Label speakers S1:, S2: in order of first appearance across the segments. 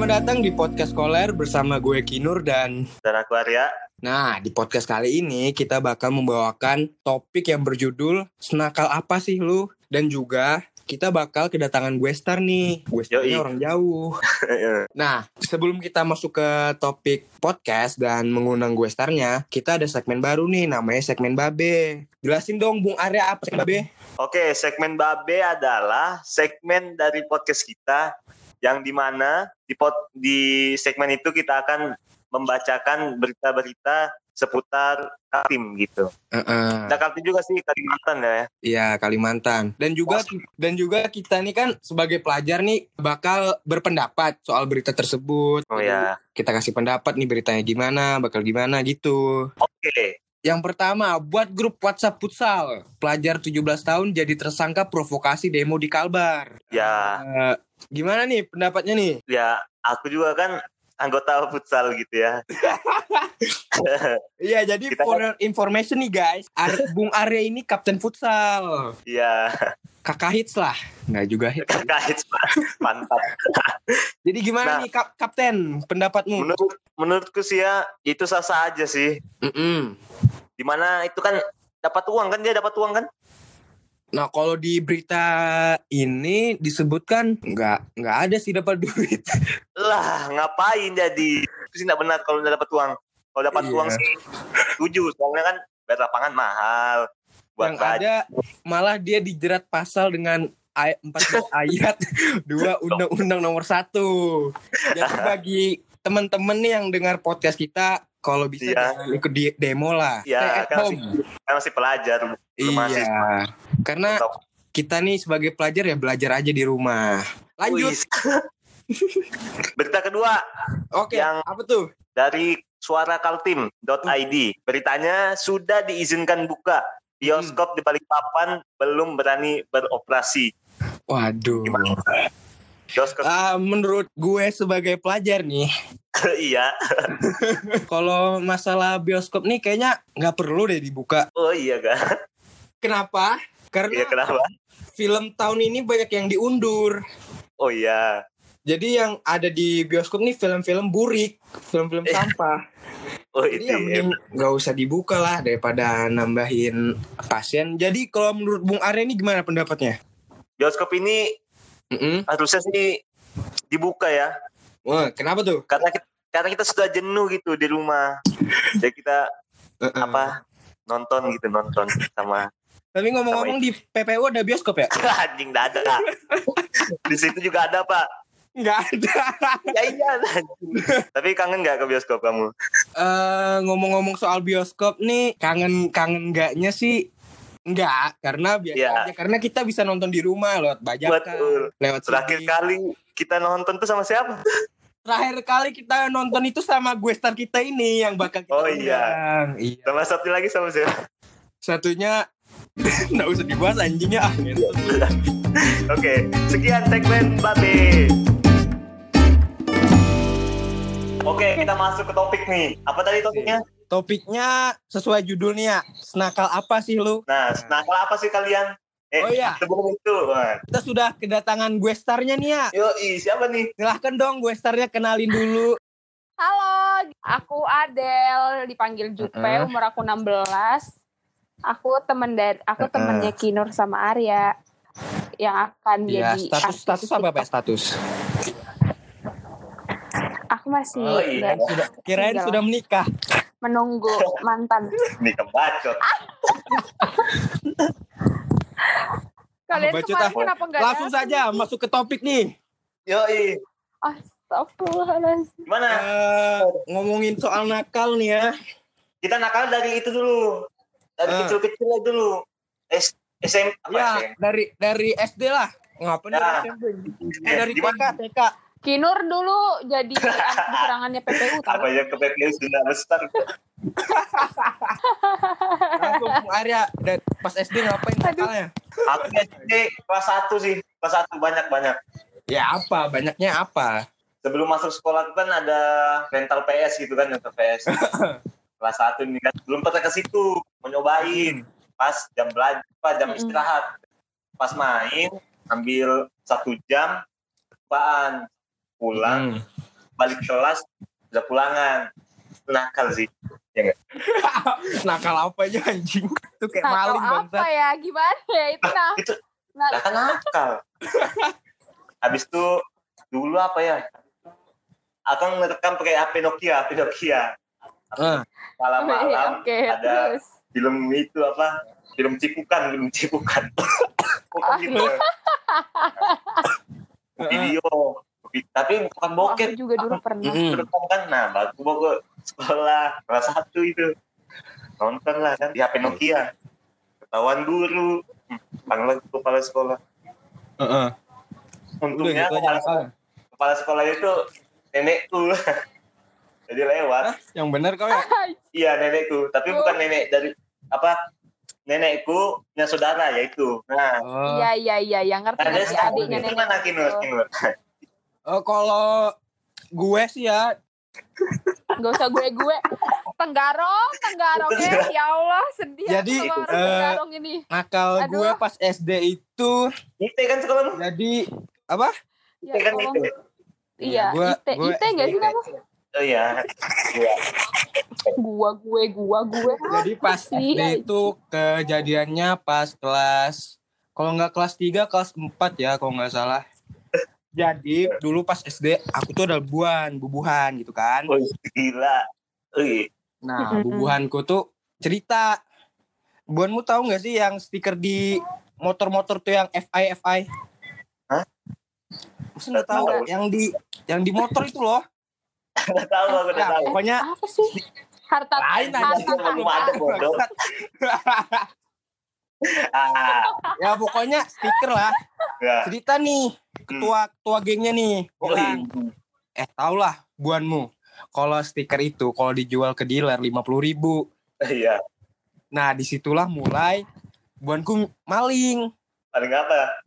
S1: Selamat datang di podcast Koler bersama gue Kinur dan
S2: Dan aku Arya.
S1: Nah, di podcast kali ini kita bakal membawakan topik yang berjudul Senakal apa sih lu? Dan juga kita bakal kedatangan gue Star nih. Gue Starnya orang jauh. Nah, sebelum kita masuk ke topik podcast dan mengundang gue Starnya, kita ada segmen baru nih namanya segmen Babe. Jelasin dong Bung Arya apa segmen Babe?
S2: Oke, segmen Babe adalah segmen dari podcast kita yang di mana di, pod, di segmen itu kita akan membacakan berita-berita seputar Kaltim gitu.
S1: Heeh.
S2: Nah, Kaltim juga sih Kalimantan ya.
S1: Iya Kalimantan dan juga dan juga kita nih kan sebagai pelajar nih bakal berpendapat soal berita tersebut.
S2: Oh ya.
S1: Kita kasih pendapat nih beritanya gimana, bakal gimana gitu.
S2: Oke.
S1: Yang pertama, buat grup WhatsApp futsal. Pelajar 17 tahun jadi tersangka provokasi demo di Kalbar.
S2: Ya,
S1: Eh, gimana nih pendapatnya nih?
S2: ya aku juga kan anggota futsal gitu ya.
S1: Iya, jadi
S2: Kita
S1: for information nih guys, Ar- Bung Arya ini kapten futsal.
S2: Iya,
S1: Kakak hits lah. Nggak juga hits.
S2: kakak mantap.
S1: Jadi gimana
S2: Nah.
S1: nih kap kapten pendapatmu?
S2: Menurut menurutku sih ya itu sah-sah aja sih.
S1: Mm-mm.
S2: Di mana itu kan dapat uang kan dia dapat uang kan?
S1: Nah kalau di berita ini disebutkan nggak nggak ada sih dapat duit.
S2: lah ngapain jadi itu sih nggak benar kalau udah dapat uang kalau dapat
S1: Iya.
S2: uang sih setuju soalnya kan bayar lapangan mahal buat
S1: Yang
S2: baju
S1: ada malah dia dijerat pasal dengan ay 14 ayat 2 Undang-Undang nomor 1. Jadi bagi teman-teman nih yang dengar podcast kita kalau bisa
S2: Iya.
S1: jangan ikut di demo lah.
S2: Iya, kan
S1: home.
S2: kan masih pelajar.
S1: Iya. Karena
S2: Atau-
S1: kita nih sebagai pelajar ya belajar aja di rumah. Lanjut.
S2: Berita kedua
S1: Oke,
S2: yang-
S1: apa tuh?
S2: dari suarakaltim.id beritanya sudah diizinkan buka bioskop di Balikpapan belum berani beroperasi
S1: Waduh.
S2: Gimana? bioskop
S1: Ah, menurut gue sebagai pelajar nih,
S2: iya
S1: kalau masalah bioskop nih kayaknya nggak perlu deh dibuka.
S2: oh iya kan
S1: Kenapa? Karena
S2: iya kenapa
S1: film tahun ini banyak yang diundur.
S2: oh iya
S1: Jadi yang ada di bioskop nih film-film burik, film-film
S2: Eh,
S1: sampah.
S2: oh
S1: Jadi
S2: itu
S1: yang mending nggak usah dibuka lah daripada nambahin pasien. Jadi kalau menurut Bung Arya ini gimana pendapatnya?
S2: bioskop ini
S1: Mm-mm.
S2: harusnya sih dibuka ya
S1: Wah, kenapa tuh?
S2: karena kita, karena kita sudah jenuh gitu di rumah jadi kita
S1: Uh-uh.
S2: apa nonton gitu nonton sama
S1: Tapi ngomong-ngomong di PPU ada bioskop ya?
S2: anjing nggak ada di situ juga ada pak
S1: Nggak ada.
S2: ya iya anjing. tapi kangen nggak ke bioskop kamu
S1: Eh ngomong-ngomong soal bioskop nih kangen kangen enggaknya sih enggak karena biasa
S2: Iya.
S1: aja karena kita bisa nonton di rumah lewat bajakan
S2: Betul.
S1: lewat
S2: terakhir kali kita nonton tuh sama siapa
S1: terakhir kali kita nonton itu sama gue star kita ini yang bakal kita
S2: Oh, iya.
S1: undang. iya
S2: sama satu lagi sama siapa
S1: satunya nggak usah dibahas anjingnya ah
S2: oke sekian segmen babe Oke, kita masuk ke topik nih. Apa tadi topiknya?
S1: topiknya sesuai judulnya senakal apa sih lu
S2: Nah, nakal apa sih kalian? Eh,
S1: Oh, iya.
S2: sebelum itu, Bang.
S1: kita sudah kedatangan gue starnya nih ya
S2: Yoi, siapa nih?
S1: silahkan dong gue starnya kenalin dulu
S3: Halo, aku Adel, dipanggil Jupe,
S1: Uh-uh.
S3: umur aku 16. Aku temen dari aku
S1: Uh-uh.
S3: temennya Kinur sama Arya yang akan
S1: ya
S3: jadi
S1: status status apa pak
S3: TikTok.
S1: status
S3: Aku masih
S2: Oh, iya.
S3: nggak-
S1: sudah kirain
S3: Single.
S1: sudah menikah
S3: menunggu mantan.
S2: Nih kebacot.
S3: Kalian
S1: Bacot,
S3: kemarin
S1: ah.
S3: kenapa enggak
S1: langsung saja masuk ke topik nih
S2: Yoi,
S3: Astagfirullahaladzim.
S2: gimana?
S1: Eh, ngomongin soal nakal nih ya
S2: Kita nakal dari itu dulu. Dari
S1: Eh.
S2: kecil-kecil aja dulu. S SM apa
S1: ya
S2: SM?
S1: dari dari SD lah ngapain
S2: Ya.
S1: dari SMP eh dari TK? TK
S3: Kinur dulu jadi anak serangannya PPU
S2: Apa ya ke PPU sudah besar.
S1: Langsung Arya dari pas SD ngapain nakalnya
S2: Aku SD kelas 1 sih. Kelas 1 banyak-banyak.
S1: ya apa banyaknya apa
S2: Sebelum masuk sekolah itu kan ada rental PS gitu kan, rental PS. kelas 1 ini kan belum pernah ke situ, mau nyobain. Pas jam belajar, pas jam
S3: Mm-mm.
S2: istirahat. Pas main, ambil satu jam, apaan? Pulang,
S1: Hmm.
S2: balik kelas udah pulangan nakal sih.
S1: Nakal apa aja anjing? Itu kayak
S3: Nakal
S1: maling
S3: apa
S1: bangsat.
S3: ya? Gimana ya? Itu nah?
S2: itu
S3: nah
S2: kan nakal. Habis itu dulu apa ya? Akang ngerekam pakai HP Nokia HP Nokia.
S1: Ah,
S2: malam-malam
S3: Oke,
S2: ada
S3: terus.
S2: film itu apa? Film cipukan film cipukan.
S3: Ah,
S2: gitu. Video tapi bukan bokep.
S3: Aku juga dulu pernah.
S2: Rekam kan. Nah baru gua ke sekolah kelas satu itu. Nonton lah kan. Di HP Nokia. Ketahuan guru. Panggil kepala sekolah.
S1: Heeh. Udah
S2: untungnya
S1: gitu aja
S2: kepala,
S1: nakal.
S2: kepala sekolah itu nenekku. Jadi lewat.
S1: Hah? Yang benar kau ya?
S2: iya nenekku. Tapi bukan nenek dari apa nenekku punya saudara yaitu. Nah.
S1: Oh.
S3: Iya iya iya. Yang ngerti ngerti adiknya nenek.
S2: gimana Kinur? Kinur
S1: Oh, kalau gue sih ya
S3: Gak usah gue gue. Tenggarong, tenggarong ya. Ya Allah sedih.
S1: Jadi, eh,
S3: tenggarong ini.
S1: nakal
S3: Aduh.
S1: gue pas SD itu
S2: Ite kan sekolahmu
S1: jadi apa?
S3: Ya,
S2: Ite kan itu
S3: Iya,
S1: Gua-
S3: ite,
S1: gua
S3: ite gak sih nama?
S2: oh iya Iya.
S3: Gua, gue, gua, gue.
S1: Jadi pas
S3: sih?
S1: SD itu kejadiannya pas kelas kalau nggak kelas 3 kelas 4 ya kalau nggak salah. Jadi dulu pas SD aku tuh ada bubuhan, bubuhan gitu kan.
S2: oh gila oh iya
S1: Nah, bubuhanku tuh cerita. Buanmu tahu nggak sih yang stiker di motor-motor tuh yang FI FI?
S2: Hah?
S1: Masa nggak tahu
S2: Nggak.
S1: yang di yang di motor itu loh.
S2: Udah tahu aku udah
S1: Ya,
S2: tahu
S1: pokoknya
S3: Apa sih? Harta
S1: lain aja.
S3: harta
S2: Belum ada, bodoh. ah
S1: ya pokoknya stiker lah.
S2: ya
S1: Cerita nih ketua ketua gengnya nih.
S2: oh
S1: bilang,
S2: iya
S1: eh tau lah buanmu. Kalau stiker itu kalau dijual ke dealer lima puluh ribu.
S2: iya
S1: Nah di situlah mulai buanku maling,
S2: paling apa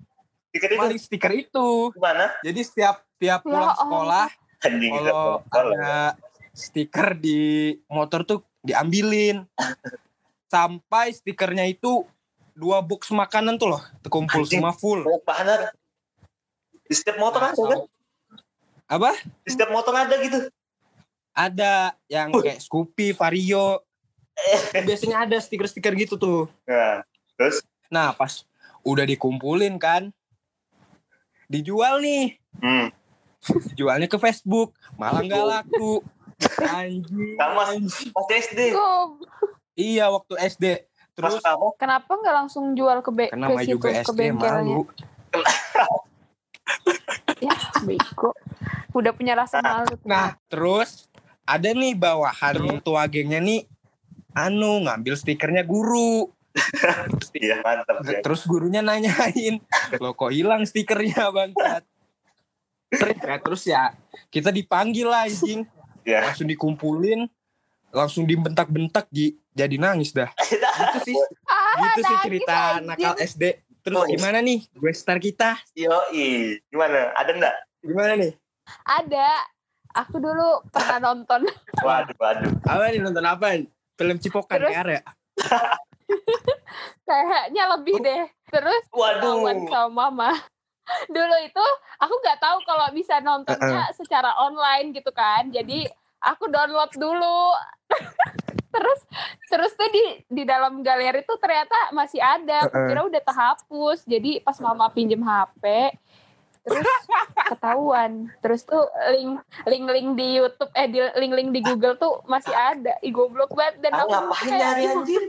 S2: tiket itu
S1: maling stiker itu.
S2: gimana
S1: Jadi setiap tiap
S3: Ya
S1: pulang sekolah kalau ada stiker di motor tuh diambilin. Sampai stikernya itu dua box makanan tuh loh, terkumpul
S2: Anjing.
S1: semua full.
S2: mau panas di setiap motor ada kan
S1: Apa?
S2: di setiap motor ada gitu
S1: Ada yang
S2: Uh.
S1: kayak Scoopy, Vario. Biasanya ada stiker-stiker gitu tuh.
S2: nah terus
S1: Nah, pas udah dikumpulin kan, dijual nih.
S2: hmm.
S1: Dijualnya ke Facebook, malah nggak laku. Anjing.
S2: Sama. pas SD
S3: Gua-
S1: Iya, waktu SD. Terus
S3: Kenapa nggak langsung jual ke, be- ke situ,
S1: juga
S3: ke
S1: SD
S3: bengkelnya?
S1: malu.
S3: Ya, bego. Udah punya rasa malu.
S1: Nah, terus ada nih bawahan tua gengnya nih anu ngambil stikernya guru.
S2: iya mantap ya
S1: Terus gurunya nanyain, "Loh kok hilang stikernya, Bangsat?" Terus ya, terus ya kita dipanggil lah anjing.
S2: ya
S1: Langsung dikumpulin, langsung dibentak-bentak jadi nangis dah. Gitu sih.
S3: Ah,
S1: gitu sih
S3: nangis,
S1: cerita
S3: anjing.
S1: nakal SD. Terus
S2: Oh.
S1: gimana nih? Gue star kita.
S2: Yoi, gimana? Ada enggak?
S1: Gimana nih?
S3: Ada. Aku dulu pernah nonton.
S2: Waduh, waduh.
S1: Apa nih nonton apa? Film Cipokan
S3: Terus?
S1: ya?
S3: Kayaknya lebih deh. Terus
S2: Waduh.
S3: ketahuan sama mama. Dulu itu aku nggak tahu kalau bisa nontonnya secara online gitu kan. Jadi aku download dulu. terus terus tuh di di dalam galeri tuh ternyata masih ada. Aku kira udah terhapus. Jadi pas mama pinjem HP terus ketahuan. Terus tuh link link link di YouTube eh di link link di Google tuh masih ada. Ih goblok banget dan aku
S2: ngapain nyari anjir?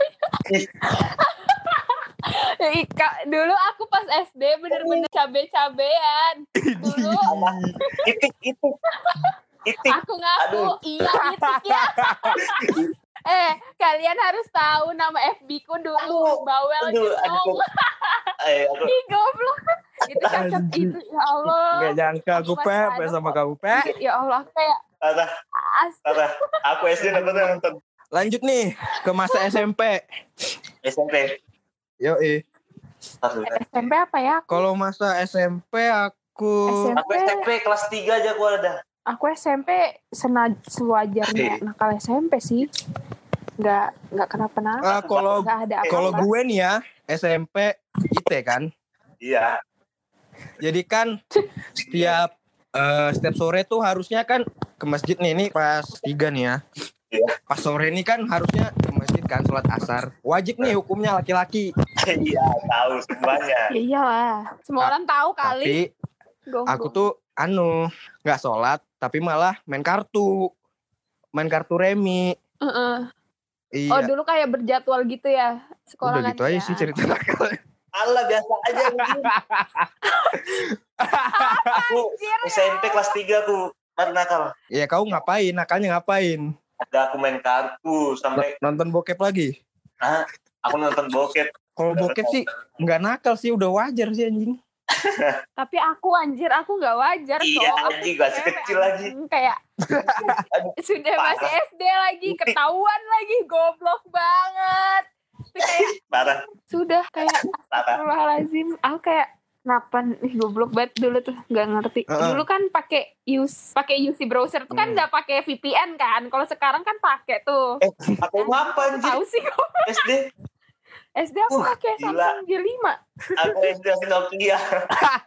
S3: Dulu aku pas SD bener-bener cabe-cabean. Dulu
S2: Itik, itik. Itik.
S3: aku ngaku
S2: Aduh.
S3: iya itik ya. eh, kalian harus tahu nama FB ku dulu bawel gitu.
S2: aduh. Eh, aku
S3: Ih, goblok. Itu cocok itu. Ya Allah.
S1: Gak nyangka aku pe, sama kamu pe.
S3: Ya Allah, kayak
S2: Tata, Tata. Aku SD nonton nonton
S1: Lanjut nih ke masa SMP.
S2: SMP.
S1: Yo
S2: Aduh.
S3: SMP apa ya?
S1: Kalau masa SMP aku
S3: SMP.
S2: Aku SMP kelas 3 aja aku ada.
S3: Aku SMP sena sewajarnya nakal SMP sih. Nggak nggak kenapa-napa.
S1: Ah, kalau
S3: Nggak ada apa-apa.
S1: kalau gue nih ya SMP IT kan.
S2: Iya.
S1: Jadi kan setiap eh, setiap sore tuh harusnya kan ke masjid nih ini pas tiga nih ya.
S2: Iya.
S1: Pas sore ini kan harusnya ke masjid kan sholat asar. Wajib nih hukumnya laki-laki.
S2: Iya, tahu semuanya.
S3: Ya iyalah. Semua orang tahu kali.
S1: Tapi aku tuh anu nggak sholat tapi malah main kartu. Main kartu remi.
S3: Heeh.
S1: Iya.
S3: Oh dulu kayak berjadwal gitu ya sekolah
S1: Udah gitu aja sih cerita nakal.
S2: Allah biasa aja. aku SMP kelas 3 aku baru nakal.
S1: Iya kau ngapain? Nakalnya ngapain?
S2: Ada aku main kartu sampai
S1: Nonton bokep lagi?
S2: ah, aku nonton bokep.
S1: Kalau bokep sih nggak nakal sih udah wajar sih anjing.
S3: Tapi aku anjir aku nggak wajar
S2: Iya,
S3: kok. Aku
S2: anjing, masih
S3: cewek,
S2: kecil lagi.
S3: Kayak
S2: Aduh,
S3: sudah
S2: Parah.
S3: masih SD lagi ketahuan lagi goblok banget. Kayak
S2: parah,
S3: sudah kayak
S2: parah.
S3: Astagfirullahaladzim Aku kayak Kenapa ih goblok banget dulu tuh nggak ngerti. Dulu kan pakai use pakai UC browser tuh kan
S1: Hmm.
S3: nggak pakai VPN kan. Kalau sekarang kan pakai tuh.
S2: Aku apa anjir?
S3: Tahu sih kok.
S2: SD,
S3: SD aku
S2: Wah,
S3: pakai. Samsung G5.
S2: aku SD Nokia.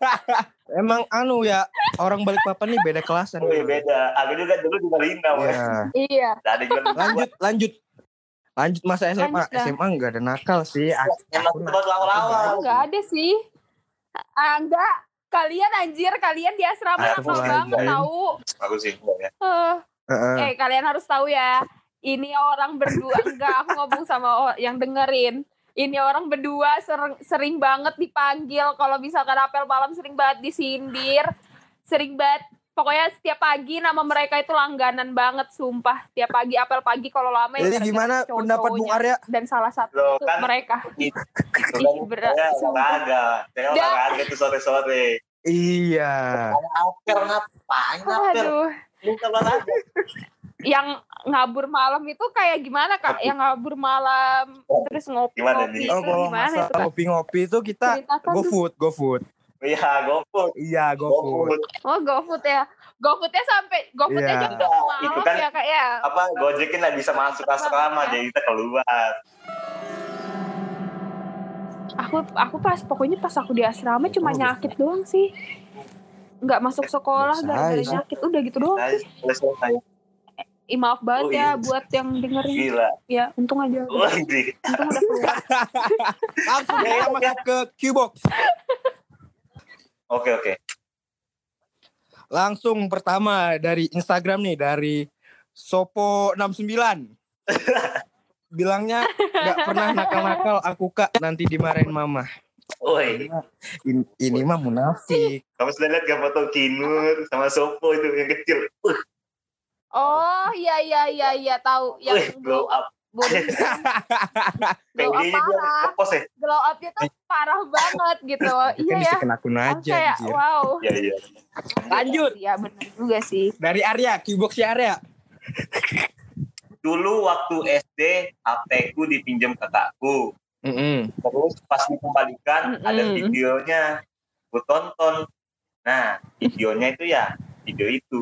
S1: Emang anu ya orang balik papan nih beda kelasan.
S2: Oh, iya, beda. Aku juga dulu juga Lina, weh.
S1: Iya.
S3: Iya.
S2: Ada juga
S1: Lanjut, lanjut. Lanjut masa SMA.
S3: Lanjut dah.
S1: SMA enggak ada nakal sih. Aku-
S2: Emang tempat awal-awal.
S3: Enggak ada sih. Ah, enggak. Kalian anjir, kalian di asrama nakal banget tahu.
S2: Aku sih ya.
S3: Eh,
S1: Heeh.
S3: eh kalian harus tahu ya. Ini orang berdua enggak aku ngomong sama yang dengerin. Ini orang berdua sering, sering banget dipanggil kalau misalkan apel malam sering banget disindir. Sering banget pokoknya setiap pagi nama mereka itu langganan banget sumpah. Tiap pagi apel pagi kalau lama ya
S1: Jadi
S3: gara-gara
S1: gimana pendapat Bung Arya?
S3: dan salah satu
S2: Loh,
S3: itu
S2: kan-
S3: mereka.
S2: Itu
S3: Ih,
S2: kan
S3: berat,
S2: saya olahraga. Saya olahraga tuh sore-sore.
S1: Iya.
S2: Apel ngapain apel?
S3: Aduh,
S2: Minta olahraga.
S3: yang ngabur malam itu kayak gimana kak? Yang ngabur malam terus ngopi
S2: Gimana
S3: ngopi
S2: nih?
S1: Oh,
S3: itu
S1: kalau
S3: gimana itu
S1: masalah
S3: kak?
S1: ngopi-ngopi itu kita
S3: Ceritakan
S1: go food, go food.
S2: Iya, GoFood.
S1: Iya, go food.
S2: GoFood.
S3: Oh GoFood ya, GoFoodnya sampai GoFoodnya
S1: Iya.
S3: jam berapa malam
S2: Itu kan-
S3: ya kak ya?
S2: Apa Gojeknya nggak bisa masuk asrama,
S3: Ya.
S2: jadi kita keluar.
S3: Aku aku pas pokoknya pas aku di asrama cuma
S1: Oh,
S3: nyakit doang sih. Nggak masuk sekolah gara-gara nyakit udah gitu doang.
S2: Selesai.
S3: Ih, maaf banget
S2: Oh,
S3: ya
S2: iya.
S3: buat yang dengerin.
S2: Gila.
S3: Ya untung aja.
S2: Wah, ini.
S3: Untung udah keluar.
S1: Langsung kita masuk ke Q-box.
S2: Oke, oke.
S1: Langsung pertama dari Instagram nih dari Sopo69. Bilangnya nggak pernah nakal-nakal aku kak nanti dimarahin mama.
S2: Woi,
S1: In- ini mah munafik.
S2: kamu sudah lihat gak foto Kinur sama Sopo itu yang kecil?
S3: Oh iya iya iya iya tahu yang
S2: wih, glow up.
S3: glow up parah.
S2: ya?
S3: glow upnya tuh parah banget gitu.
S1: Kan
S3: Iya
S1: bisa
S3: ya.
S1: kena akun
S3: Aku
S1: aja
S3: kayak
S1: anjir.
S3: wow.
S2: Iya, iya.
S1: Lanjut
S3: Iya benar juga sih.
S1: dari Arya, Q-box si Arya.
S2: Dulu waktu SD, HP ku dipinjam kakakku.
S1: Mm-mm.
S2: Terus pas dikembalikan,
S3: Mm-mm.
S2: ada videonya. Gue tonton. Nah, videonya itu ya, video itu.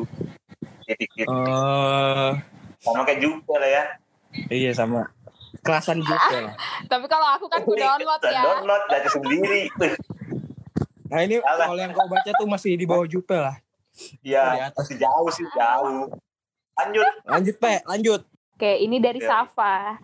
S2: Titik-titik.
S1: Oh,
S2: Sama kayak juga lah ya.
S1: iya sama. Kelasan juga lah.
S3: Tapi kalau aku kan aku download ya.
S2: Download, dari sendiri.
S1: Nah ini kalau yang kau baca tuh masih di bawah Jupel lah.
S2: Iya, masih jauh sih, jauh. Lanjut.
S1: Lanjut Pe, lanjut.
S3: Oke, ini dari
S2: Ya.
S3: Safa.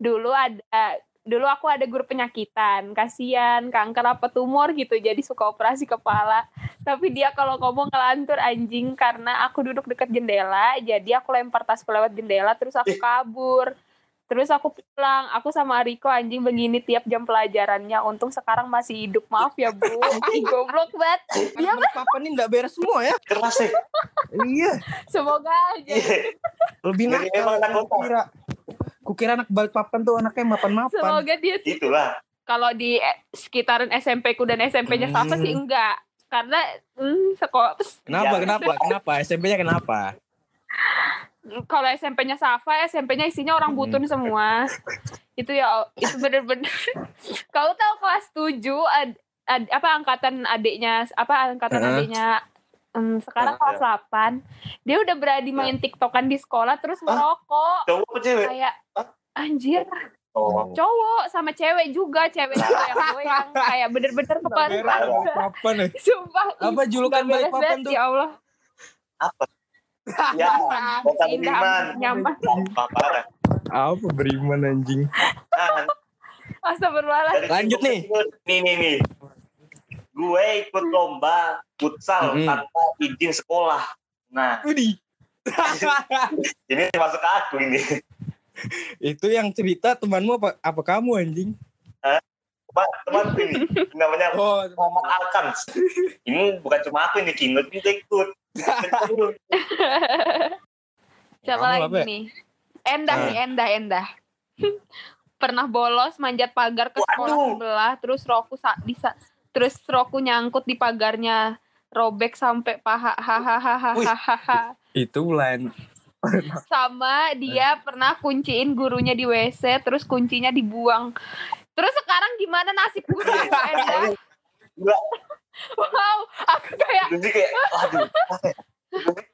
S3: Dulu ada dulu aku ada guru penyakitan, kasihan kanker apa tumor gitu, jadi suka operasi kepala. Tapi dia kalau ngomong ngelantur anjing karena aku duduk dekat jendela, jadi aku lempar tasku lewat jendela terus aku kabur. Terus aku pulang, aku sama Riko anjing begini tiap jam pelajarannya. Untung sekarang masih hidup. Maaf ya, Bu. Ih, Goblok banget. Dia
S1: Balik papan ini nggak beres semua ya.
S2: Keras ya.
S1: iya.
S3: semoga aja.
S2: Iya.
S1: Lebih nakal.
S2: emang kota.
S1: Kukira, anak balik papan tuh anaknya mapan-mapan.
S3: Semoga dia
S2: Itulah.
S3: kalau di eh, sekitaran SMP ku dan SMP-nya Safa
S1: Hmm.
S3: sih enggak. Karena hmm, sekolah
S1: Kenapa?
S2: Iya.
S1: Kenapa? Kenapa? SMP-nya kenapa?
S3: kalau SMP-nya Safa, SMP-nya isinya orang
S1: Hmm.
S3: butun semua. itu ya itu bener-bener. Kau tahu kelas 7 ad, ad- apa angkatan adiknya apa angkatan
S1: Heeh.
S3: adiknya hmm, sekarang
S2: Heeh.
S3: kelas 8. Dia udah berani main TikTokan di sekolah terus merokok.
S2: Cowok apa cewek?
S3: Kayak anjir,
S2: Oh.
S3: cowok sama cewek juga, cewek juga yang goyang kayak bener-bener kepala.
S1: balik papan ya.
S3: Sumpah. ih,
S1: Apa julukan Balikpapan
S3: banget,
S1: tuh?
S3: Ya Allah.
S2: apa? Ya,
S3: Nyaman,
S2: kota Beriman.
S3: nyaman.
S2: Apa parah?
S1: Apa beriman anjing?
S3: Astagfirullahaladzim.
S1: Lanjut nih.
S2: Nih nih nih. Gue ikut lomba futsal
S1: Mm-mm.
S2: tanpa izin sekolah. Nah,
S1: Widih.
S2: ini masuk ke aku ini.
S1: Itu yang cerita temanmu apa apa kamu anjing?
S2: Teman temanku ini namanya
S1: Oh,
S2: Muhammad Alkans. Ini bukan cuma aku ini Kinut juga ikut.
S3: Siapa
S1: Kamu
S3: lagi
S1: apa ya?
S3: nih? Endah
S1: Ah.
S3: nih, Endah, Endah. Pernah bolos manjat pagar ke sekolah
S2: Waduh.
S3: sebelah, terus roku sa- bisa terus roku nyangkut di pagarnya, robek sampai paha hahaha.
S1: itu bulan.
S3: Sama dia pernah kunciin gurunya di WC, terus kuncinya dibuang. Terus sekarang gimana nasib guru Wow, aku kayak
S2: jadi kayak aduh.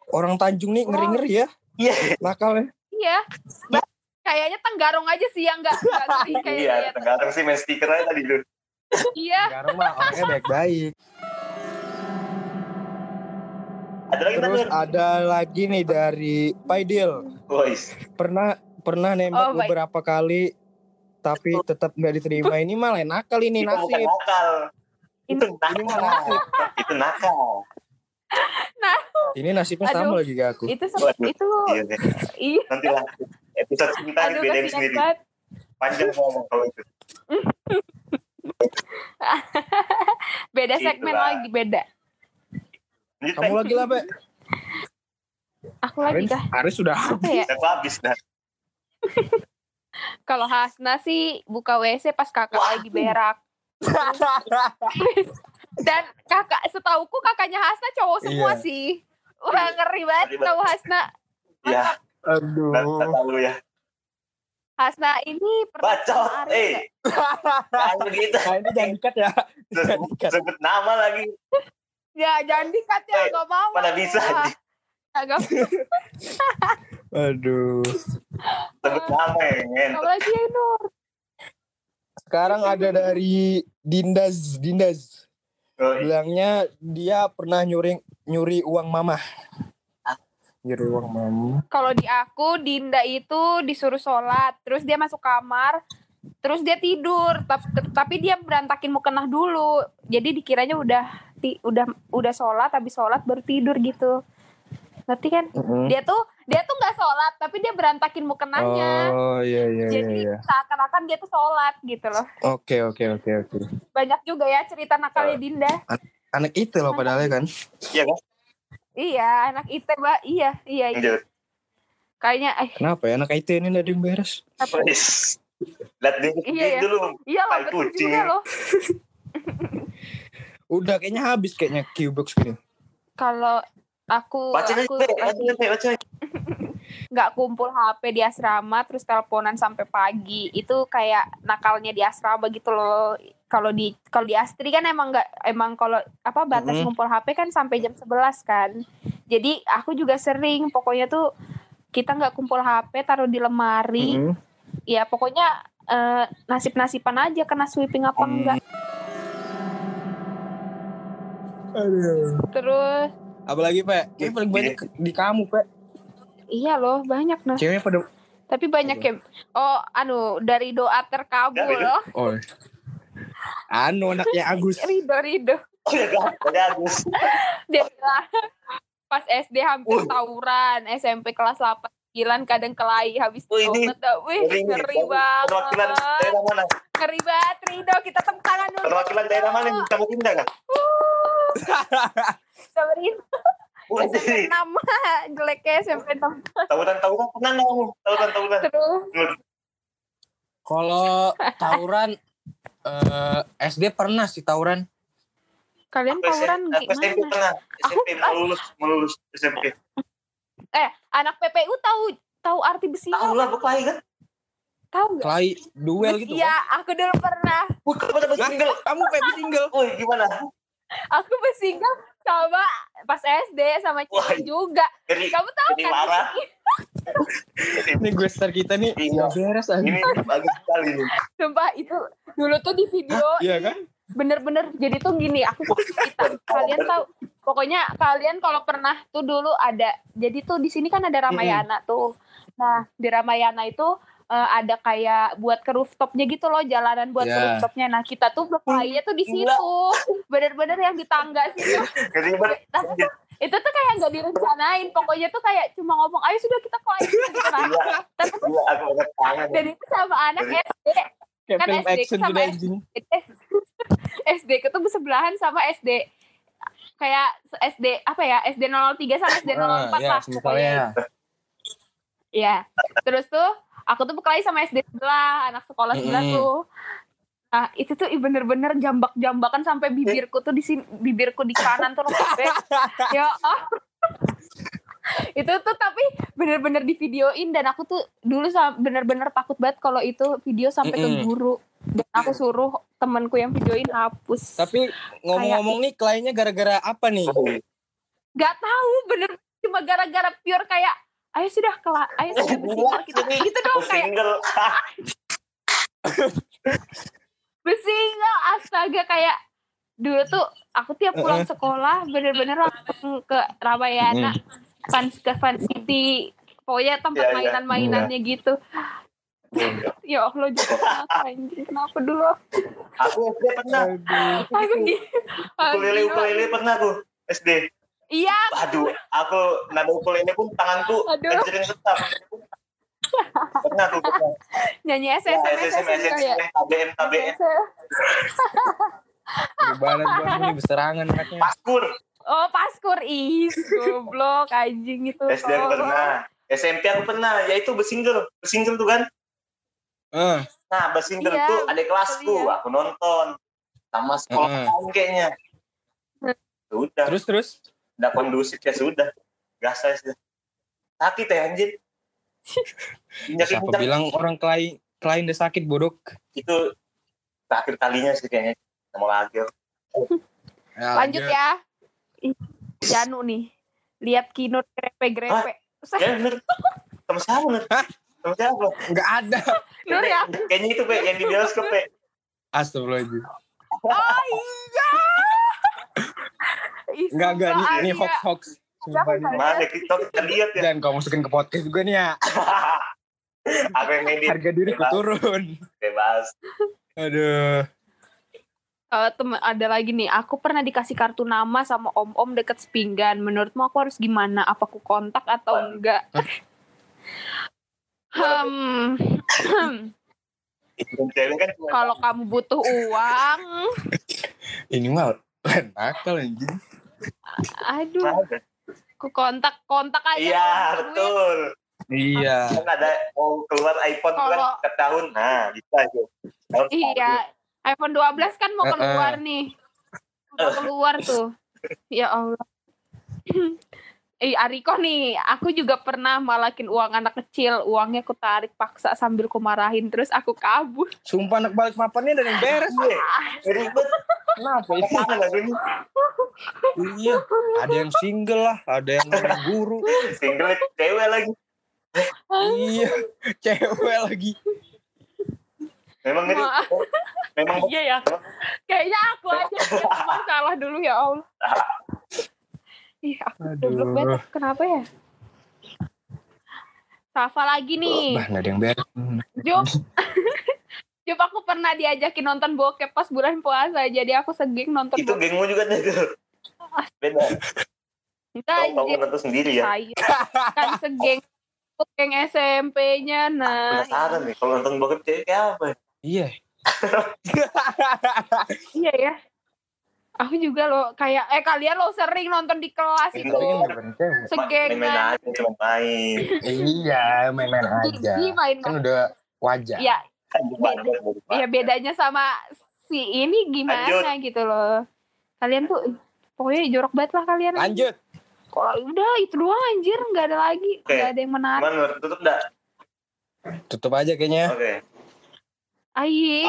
S1: Orang Tanjung nih ngeri-ngeri ya.
S2: Iya,
S1: Nakalnya.
S3: iya. Ba- Kayaknya Tenggarong aja sih yang nggak ngeri
S2: iya, tergantung sih main stiker aja tadi dulu.
S3: Iya.
S1: Sekarang mah orangnya baik-baik.
S2: Ada lagi
S1: Terus
S2: tadi.
S1: ada lagi nih dari Paidil.
S2: Boys.
S1: Pernah pernah nembak
S3: Oh, baik.
S1: beberapa kali tapi tetap nggak diterima. Ini malah nakal ini
S2: Itu bukan
S1: nasib.
S2: nakal. Itu
S1: Ini
S2: nakal.
S1: nasib.
S2: Itu nakal.
S1: Ini nasibnya
S3: Aduh.
S1: sama lagi ke aku.
S3: Itu
S2: Waduh.
S3: itu
S2: Iya, deh.
S3: iya.
S2: nanti lah episode cinta
S3: Aduh
S2: bedain
S3: kasihan
S2: sendiri.
S3: banget.
S2: Panjang ngomong kalau itu.
S3: Beda segmen lagi beda.
S1: Kamu
S2: Pak.
S1: lagi lah, Be.
S3: Aku lagi
S1: Aris,
S3: dah.
S1: Aris sudah
S3: ya?
S2: Aku habis dah.
S3: Kalau Hasna sih buka WC pas kakak
S2: Wah.
S3: lagi berak. Dan kakak setauku kakaknya Hasna cowok semua
S1: Iya.
S3: sih. Wah ngeri banget tahu Hasna.
S2: Ya,
S1: Aduh.
S2: tahu ya.
S3: Hasna ini pernah
S2: Bacot, eh. Jangan begitu.
S1: Nah, ini jangan dikat ya.
S2: Sebut nama lagi.
S3: Ya jangan dikat ya,
S2: Eh,
S3: gak mau.
S2: Mana bisa.
S3: Agak
S1: Aduh.
S2: Sebut nama ya. ngen.
S3: Kamu lagi ya Nur.
S1: Sekarang ada dari Dindas, Dindas.
S2: Oh, iya.
S1: Bilangnya dia pernah nyuri nyuri uang mama. Nyuri uang mama.
S3: Kalau di aku Dinda itu disuruh sholat, terus dia masuk kamar, terus dia tidur, tapi, tapi dia berantakin mukenah dulu. Jadi dikiranya udah ti, udah udah sholat, habis sholat baru tidur gitu. Ngerti kan?
S1: Mm-mm.
S3: Dia tuh dia tuh nggak sholat, tapi dia berantakin mukenahnya.
S1: Oh iya iya iya.
S3: Jadi
S1: iya.
S3: seakan-akan dia tuh sholat gitu loh.
S1: Oke oke oke oke.
S3: Banyak juga ya cerita nakalnya Dinda.
S1: Anak itu loh padahal ya kan.
S2: Iya kan?
S3: Iya, anak itu mbak. Iya, iya, iya. Kayaknya, eh,
S1: Kenapa ya anak IT ini nggak ada yang beres?
S3: apa?
S2: Lihat dia
S3: Iya, ya.
S2: dulu.
S3: Iya loh,
S2: Tai
S3: betul
S2: kucing.
S3: juga loh.
S1: Udah kayaknya habis kayaknya Qbox gini.
S3: Kalau aku
S2: Baca nih,
S3: aku nggak kumpul HP di asrama terus teleponan sampai pagi itu kayak nakalnya di asrama gitu loh kalau di kalau di Astri kan emang nggak emang kalau apa batas
S1: Mhm.
S3: ngumpul HP kan sampai jam 11 kan jadi aku juga sering pokoknya tuh kita nggak kumpul HP taruh di lemari
S1: Mm-mm.
S3: Ya pokoknya eh, nasib-nasiban aja kena sweeping apa
S1: Hmm.
S3: enggak
S1: Aduh.
S3: terus
S1: Apalagi Pak? Kayaknya paling banyak di kamu Pak.
S3: iya loh banyak nah
S1: Ceweknya pada
S3: tapi banyak yang oh anu dari doa terkabul
S2: Dari doa.
S1: Oh. Anu anaknya Agus.
S3: Rido Rido
S2: ya Agus.
S3: dia pas SD hampir
S2: Wih.
S3: tawuran SMP kelas 8 9 kadang kelahi habis
S2: Wih, ini
S3: wih
S2: Ngeri,
S3: ngeri
S2: ngeri. Perwakilan
S3: banget
S2: daerah mana?
S3: ngeri banget Rido kita tepuk tangan dulu
S2: Perwakilan daerah mana yang bisa Dinda kan?
S3: Samarin
S2: Bukan
S3: SMP. 6 jeleknya SMP 6
S2: Tawuran-tawuran pernah nggak kamu? Tawuran-tawuran.
S3: terus
S1: Kalau tawuran eh, SD pernah sih tawuran.
S3: kalian tawuran
S2: SMP SMP
S3: gimana
S2: pernah. SMP mau lulus, mau lulus SMP.
S3: Eh anak PPU tahu tahu arti besi
S2: Tahu lah berkelahi kan?
S3: tahu nggak
S1: Kelahi duel gitu.
S3: iya aku dulu pernah
S2: Wih, kamu dapat
S1: Kan?
S2: single.
S1: Kamu Pepi single.
S2: Wih, gimana?
S3: aku bersingle sama pas SD sama
S2: Wah.
S3: cewek juga
S2: Jadi,
S3: kamu tahu
S2: jadi
S3: kan
S2: marah.
S1: Ini gue star kita nih
S2: Iya.
S1: beres aja.
S2: Ini bagus sekali nih.
S3: Sumpah itu dulu tuh di video
S1: Iya kan?
S3: Bener-bener jadi tuh gini aku kita kalian tahu pokoknya kalian kalau pernah tuh dulu ada jadi tuh di sini kan ada Ramayana tuh. Nah di Ramayana itu eh, ada kayak buat ke rooftopnya gitu loh jalanan buat ke
S1: Ya.
S3: rooftopnya. Nah kita tuh berkelahinya tuh di situ. Bener-bener yang di tangga situ tuh- itu tuh kayak nggak direncanain pokoknya tuh kayak cuma ngomong ayo sudah kita kelahi gitu nah. Tapi dan itu sama anak SD
S1: Kayak
S3: Kan SD
S1: action
S3: sama
S1: sudah
S3: SD. SD ke tuh bersebelahan sama SD kayak SD apa ya SD 03 sama SD 04
S1: Ah,
S3: lah
S1: ya,
S3: pokoknya. Iya. Terus tuh aku tuh berkelahi sama SD sebelah, anak sekolah sebelah
S1: Mm-mm.
S3: tuh. Nah, itu tuh bener-bener jambak-jambakan sampai bibirku tuh di sini, bibirku di kanan tuh robek. ya ah. itu tuh tapi bener-bener di videoin dan aku tuh dulu bener-bener takut banget kalau itu video sampai ke
S1: Mm-mm.
S3: guru dan aku suruh temanku yang videoin hapus.
S1: Tapi ngomong-ngomong nih kliennya gara-gara apa nih?
S3: Gak tahu bener. Cuma gara-gara pure kayak ayo sudah kelak ayo sudah bersinggah gitu gitu dong kayak
S2: single.
S3: bersinggah astaga kayak dulu tuh aku tiap pulang sekolah bener-bener langsung ke Ramayana fans ke Fun City. Pokoknya tempat
S2: Iya, iya.
S3: mainan-mainannya gitu ya Allah jadi kenapa anjing kenapa dulu
S2: Aku SD pernah.
S3: aku
S2: Ukulele ukulele pernah aku SD.
S3: iya
S2: Aduh, aku nada ukulele pun tanganku anjing tetap. Pernah aku pernah.
S3: nyanyi
S2: Ya,
S3: SSM
S2: SSM,
S3: SSM
S2: KBM, KBM,
S1: Lebaran gua nih berserangan anaknya.
S2: paskur.
S3: oh paskur ih goblok anjing itu
S2: SD aku
S3: Oh.
S2: pernah. SMP aku pernah, yaitu bersingle. Bersingle tuh kan.
S1: Eh,
S2: Nah, bersingle
S3: Iya,
S2: tuh ada kelasku,
S3: iya.
S2: aku nonton. Sama sekolah lain kayaknya. Sudah,
S1: terus terus
S2: udah kondusif ya sudah. Gas saya sudah. Sakit ya anjir.
S1: Siapa
S2: puncak
S1: bilang orang klien klien udah sakit bodok?
S2: itu terakhir kalinya sih kayaknya. Nggak Mau lagi.
S3: lanjut ya Janu nih lihat keynote grepe-grepe
S2: Ya bener. Sama siapa bener? Sama siapa?
S1: Enggak ada.
S3: Nur ya
S2: Kayaknya itu Pe, yang di bioskop Pe.
S1: Astagfirullahaladzim.
S3: oh iya
S1: Enggak enggak ini,
S3: sumpah,
S1: ini
S3: Arya.
S1: hoax hoax. Sumpah nih.
S2: Mana TikTok kita lihat ya.
S1: Jangan kau masukin ke podcast juga nih ya.
S2: Apa yang ngedit?
S1: Harga diriku turun.
S2: Bebas.
S1: Aduh.
S3: Eh, tem- ada lagi nih aku pernah dikasih kartu nama sama om-om deket sepinggan menurutmu aku harus gimana apa aku kontak atau enggak Hmm, kalau kamu butuh uang,
S1: Ini mah lain akal anjing.
S3: aduh,
S2: Ada.
S3: aku kontak kontak aja.
S2: Iya, betul.
S1: Iya.
S2: Kan ada mau keluar iPhone tuh kan
S3: Kalau-
S2: setiap tahun. Nah, bisa itu. Tahun
S3: Iya, iPhone 12 kan mau
S1: Eh, eh.
S3: keluar nih. Mau keluar tuh. Ya Allah. Eh, Ariko nih, aku juga pernah malakin uang anak kecil. Uangnya aku tarik paksa sambil ku marahin. Terus aku kabur.
S1: Sumpah anak balik papannya ada yang beres.
S2: Iya, ribet.
S1: Kenapa ini?
S2: Aku ini.
S1: Iya. Ada yang single lah, ada yang guru.
S2: Single cewek lagi.
S1: Iya. Cewek lagi.
S2: Memang itu.
S3: Maaf.
S2: Memang
S3: Iya ya. Kayaknya aku aja yang masalah dulu ya Allah. Iya, aku goblok banget. Kenapa ya? Rafa lagi nih.
S1: Bah, nggak ada yang beres.
S3: Jup. Jup aku pernah diajakin nonton bokep pas bulan puasa. Jadi aku segeng nonton
S2: itu
S3: bokep.
S2: gengmu juga tuh. Beda.
S3: Kita
S2: Kamu nonton sendiri ya.
S3: Kan segeng geng SMP-nya nah.
S2: Penasaran nih kalau nonton bokep cewek kayak apa?
S1: Iya.
S3: Iya ya. Aku juga loh kayak eh kalian lo sering nonton di kelas itu.
S1: Tapi kan bukan cewek.
S2: Main-main.
S1: Iya, main-main aja.
S3: Main
S1: Kan udah wajar.
S3: Ya,
S2: Kan lupa.
S3: ya bedanya sama si ini gimana gitu loh. Kalian tuh pokoknya jorok banget lah kalian.
S1: Lanjut.
S3: Kalau udah itu doang anjir, nggak ada lagi,
S2: Oke.
S3: nggak ada yang menarik.
S2: Nur? tutup dah?
S1: Tutup aja kayaknya.
S2: Oke.
S3: Ayi,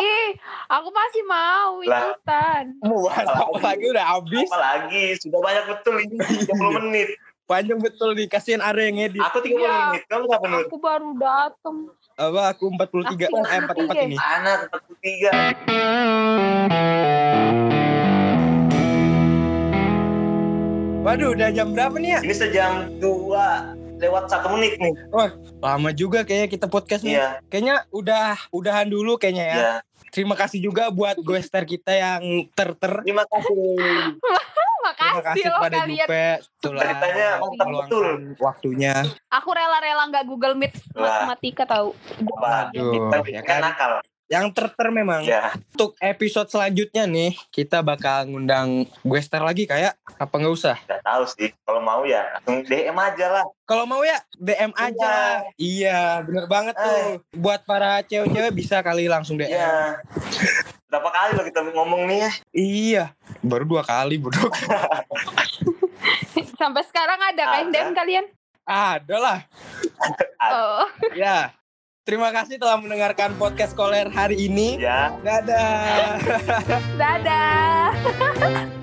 S3: aku masih mau
S2: Lah.
S3: ikutan.
S1: Mau bahas apa lagi udah habis.
S2: Apa lagi? Sudah banyak betul ini 30 menit.
S1: Panjang betul nih, kasihan Are yang edit.
S2: Aku 30
S3: Iya.
S2: menit. Kamu berapa Nur?
S3: Aku baru dateng.
S1: Apa aku 43
S3: Aku
S1: eh 44 ini.
S2: Anak 43.
S1: Waduh, udah jam berapa nih ya?
S2: Ini sejam dua lewat satu menit nih.
S1: Lama juga kayaknya kita podcast nih.
S2: Iya,
S1: Kayaknya udah udahan dulu kayaknya ya.
S2: iya.
S1: Terima kasih juga buat goester kita yang ter-ter.
S2: Terima kasih.
S1: Terima
S3: Makasih
S1: kasih
S3: loh
S1: kepada
S3: kalian.
S1: Jupe telah
S2: Ceritanya mantap betul.
S1: waktunya.
S3: Aku rela-rela nggak Google Meet
S2: Wah.
S3: matematika tahu.
S1: Waduh, ya
S2: kan
S1: kan?
S2: nakal.
S1: Yang ter-ter memang.
S2: Ya,
S1: Untuk episode selanjutnya nih, kita bakal ngundang goester lagi kayak apa nggak usah?
S2: udah tahu sih. Kalau mau ya langsung DM aja lah.
S1: Kalau mau ya DM aja. Iya, bener banget tuh. Buat para cewek-cewek bisa kali langsung DM.
S2: Iya. Berapa kali lo kita ngomong nih ya?
S1: Iya, baru dua kali bodoh.
S3: Sampai sekarang ada kan
S2: Ada.
S3: DM kalian?
S1: Ada lah.
S3: Oh.
S1: Ya. Terima kasih telah mendengarkan podcast Koler hari ini.
S2: Ya.
S1: Dadah.
S3: Dadah.